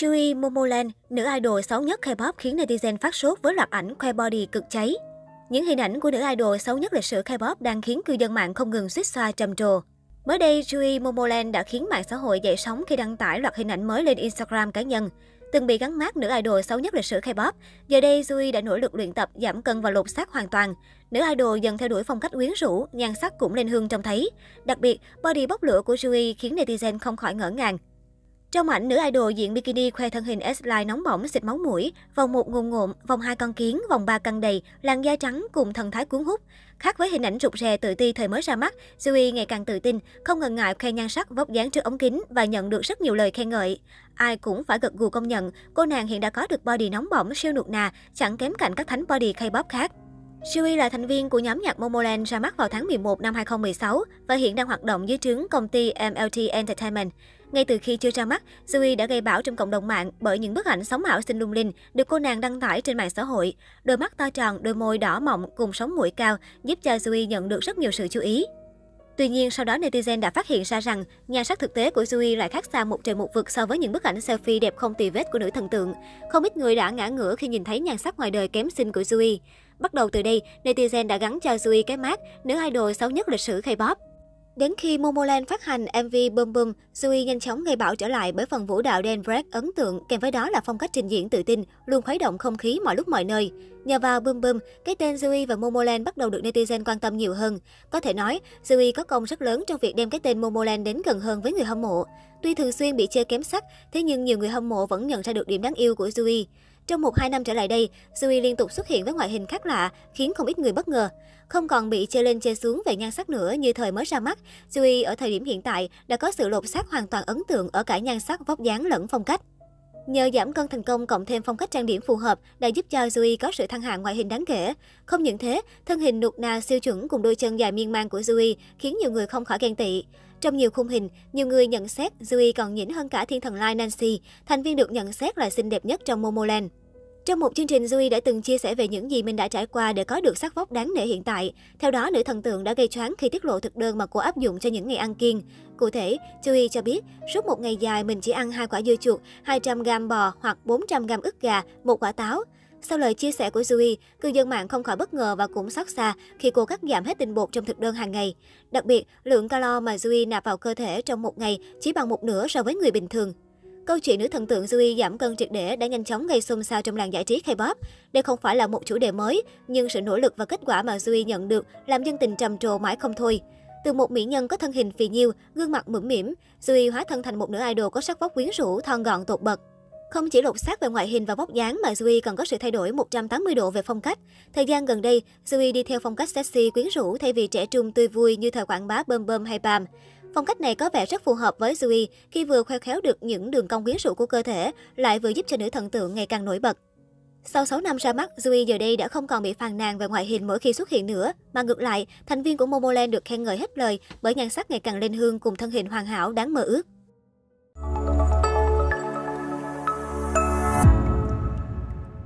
Chui Momoland, nữ idol xấu nhất K-pop khiến netizen phát sốt với loạt ảnh khoe body cực cháy. Những hình ảnh của nữ idol xấu nhất lịch sử K-pop đang khiến cư dân mạng không ngừng suýt xoa trầm trồ. Mới đây, Chui Momoland đã khiến mạng xã hội dậy sóng khi đăng tải loạt hình ảnh mới lên Instagram cá nhân. Từng bị gắn mát nữ idol xấu nhất lịch sử K-pop, giờ đây Chui đã nỗ lực luyện tập giảm cân và lột xác hoàn toàn. Nữ idol dần theo đuổi phong cách quyến rũ, nhan sắc cũng lên hương trông thấy. Đặc biệt, body bốc lửa của Chui khiến netizen không khỏi ngỡ ngàng. Trong ảnh, nữ idol diện bikini khoe thân hình S-line nóng bỏng xịt máu mũi, vòng một ngùng ngộm, vòng hai con kiến, vòng ba căng đầy, làn da trắng cùng thần thái cuốn hút. Khác với hình ảnh rụt rè tự ti thời mới ra mắt, Sui ngày càng tự tin, không ngần ngại khoe nhan sắc vóc dáng trước ống kính và nhận được rất nhiều lời khen ngợi. Ai cũng phải gật gù công nhận, cô nàng hiện đã có được body nóng bỏng siêu nụt nà, chẳng kém cạnh các thánh body K-pop khác. Shui là thành viên của nhóm nhạc Momoland ra mắt vào tháng 11 năm 2016 và hiện đang hoạt động dưới trướng công ty MLT Entertainment. Ngay từ khi chưa ra mắt, Zoe đã gây bão trong cộng đồng mạng bởi những bức ảnh sống ảo xinh lung linh được cô nàng đăng tải trên mạng xã hội. Đôi mắt to tròn, đôi môi đỏ mọng cùng sống mũi cao giúp cho Zoe nhận được rất nhiều sự chú ý. Tuy nhiên, sau đó netizen đã phát hiện ra rằng nhan sắc thực tế của Zui lại khác xa một trời một vực so với những bức ảnh selfie đẹp không tì vết của nữ thần tượng. Không ít người đã ngã ngửa khi nhìn thấy nhan sắc ngoài đời kém xinh của Zui. Bắt đầu từ đây, netizen đã gắn cho Zui cái mát nữ idol xấu nhất lịch sử K-pop. Đến khi Momoland phát hành MV Boom Boom, Sui nhanh chóng gây bão trở lại bởi phần vũ đạo Dan Break ấn tượng, kèm với đó là phong cách trình diễn tự tin, luôn khuấy động không khí mọi lúc mọi nơi. Nhờ vào Boom Boom, cái tên Sui và Momoland bắt đầu được netizen quan tâm nhiều hơn. Có thể nói, Sui có công rất lớn trong việc đem cái tên Momoland đến gần hơn với người hâm mộ. Tuy thường xuyên bị chê kém sắc, thế nhưng nhiều người hâm mộ vẫn nhận ra được điểm đáng yêu của Sui. Trong một hai năm trở lại đây, Sui liên tục xuất hiện với ngoại hình khác lạ, khiến không ít người bất ngờ. Không còn bị chê lên chê xuống về nhan sắc nữa như thời mới ra mắt, Sui ở thời điểm hiện tại đã có sự lột xác hoàn toàn ấn tượng ở cả nhan sắc, vóc dáng lẫn phong cách. Nhờ giảm cân thành công cộng thêm phong cách trang điểm phù hợp đã giúp cho Zui có sự thăng hạng ngoại hình đáng kể. Không những thế, thân hình nụt nà siêu chuẩn cùng đôi chân dài miên man của Zui khiến nhiều người không khỏi ghen tị. Trong nhiều khung hình, nhiều người nhận xét Zoe còn nhỉnh hơn cả thiên thần lai Nancy, thành viên được nhận xét là xinh đẹp nhất trong Momoland. Trong một chương trình, Dui đã từng chia sẻ về những gì mình đã trải qua để có được sắc vóc đáng nể hiện tại. Theo đó, nữ thần tượng đã gây choáng khi tiết lộ thực đơn mà cô áp dụng cho những ngày ăn kiêng. Cụ thể, Dui cho biết, suốt một ngày dài mình chỉ ăn hai quả dưa chuột, 200 g bò hoặc 400 g ức gà, một quả táo. Sau lời chia sẻ của Zui, cư dân mạng không khỏi bất ngờ và cũng xót xa khi cô cắt giảm hết tinh bột trong thực đơn hàng ngày. Đặc biệt, lượng calo mà Zui nạp vào cơ thể trong một ngày chỉ bằng một nửa so với người bình thường. Câu chuyện nữ thần tượng Zui giảm cân triệt để đã nhanh chóng gây xôn xao trong làng giải trí K-pop. Đây không phải là một chủ đề mới, nhưng sự nỗ lực và kết quả mà Zui nhận được làm dân tình trầm trồ mãi không thôi. Từ một mỹ nhân có thân hình phì nhiêu, gương mặt mũm mỉm, Zui hóa thân thành một nữ idol có sắc vóc quyến rũ, thon gọn tột bậc. Không chỉ lột xác về ngoại hình và vóc dáng mà Zui còn có sự thay đổi 180 độ về phong cách. Thời gian gần đây, Zui đi theo phong cách sexy quyến rũ thay vì trẻ trung tươi vui như thời quảng bá bơm bơm hay bam. Phong cách này có vẻ rất phù hợp với Zui khi vừa khoe khéo được những đường cong quyến rũ của cơ thể, lại vừa giúp cho nữ thần tượng ngày càng nổi bật. Sau 6 năm ra mắt, Zui giờ đây đã không còn bị phàn nàn về ngoại hình mỗi khi xuất hiện nữa, mà ngược lại, thành viên của Momoland được khen ngợi hết lời bởi nhan sắc ngày càng lên hương cùng thân hình hoàn hảo đáng mơ ước.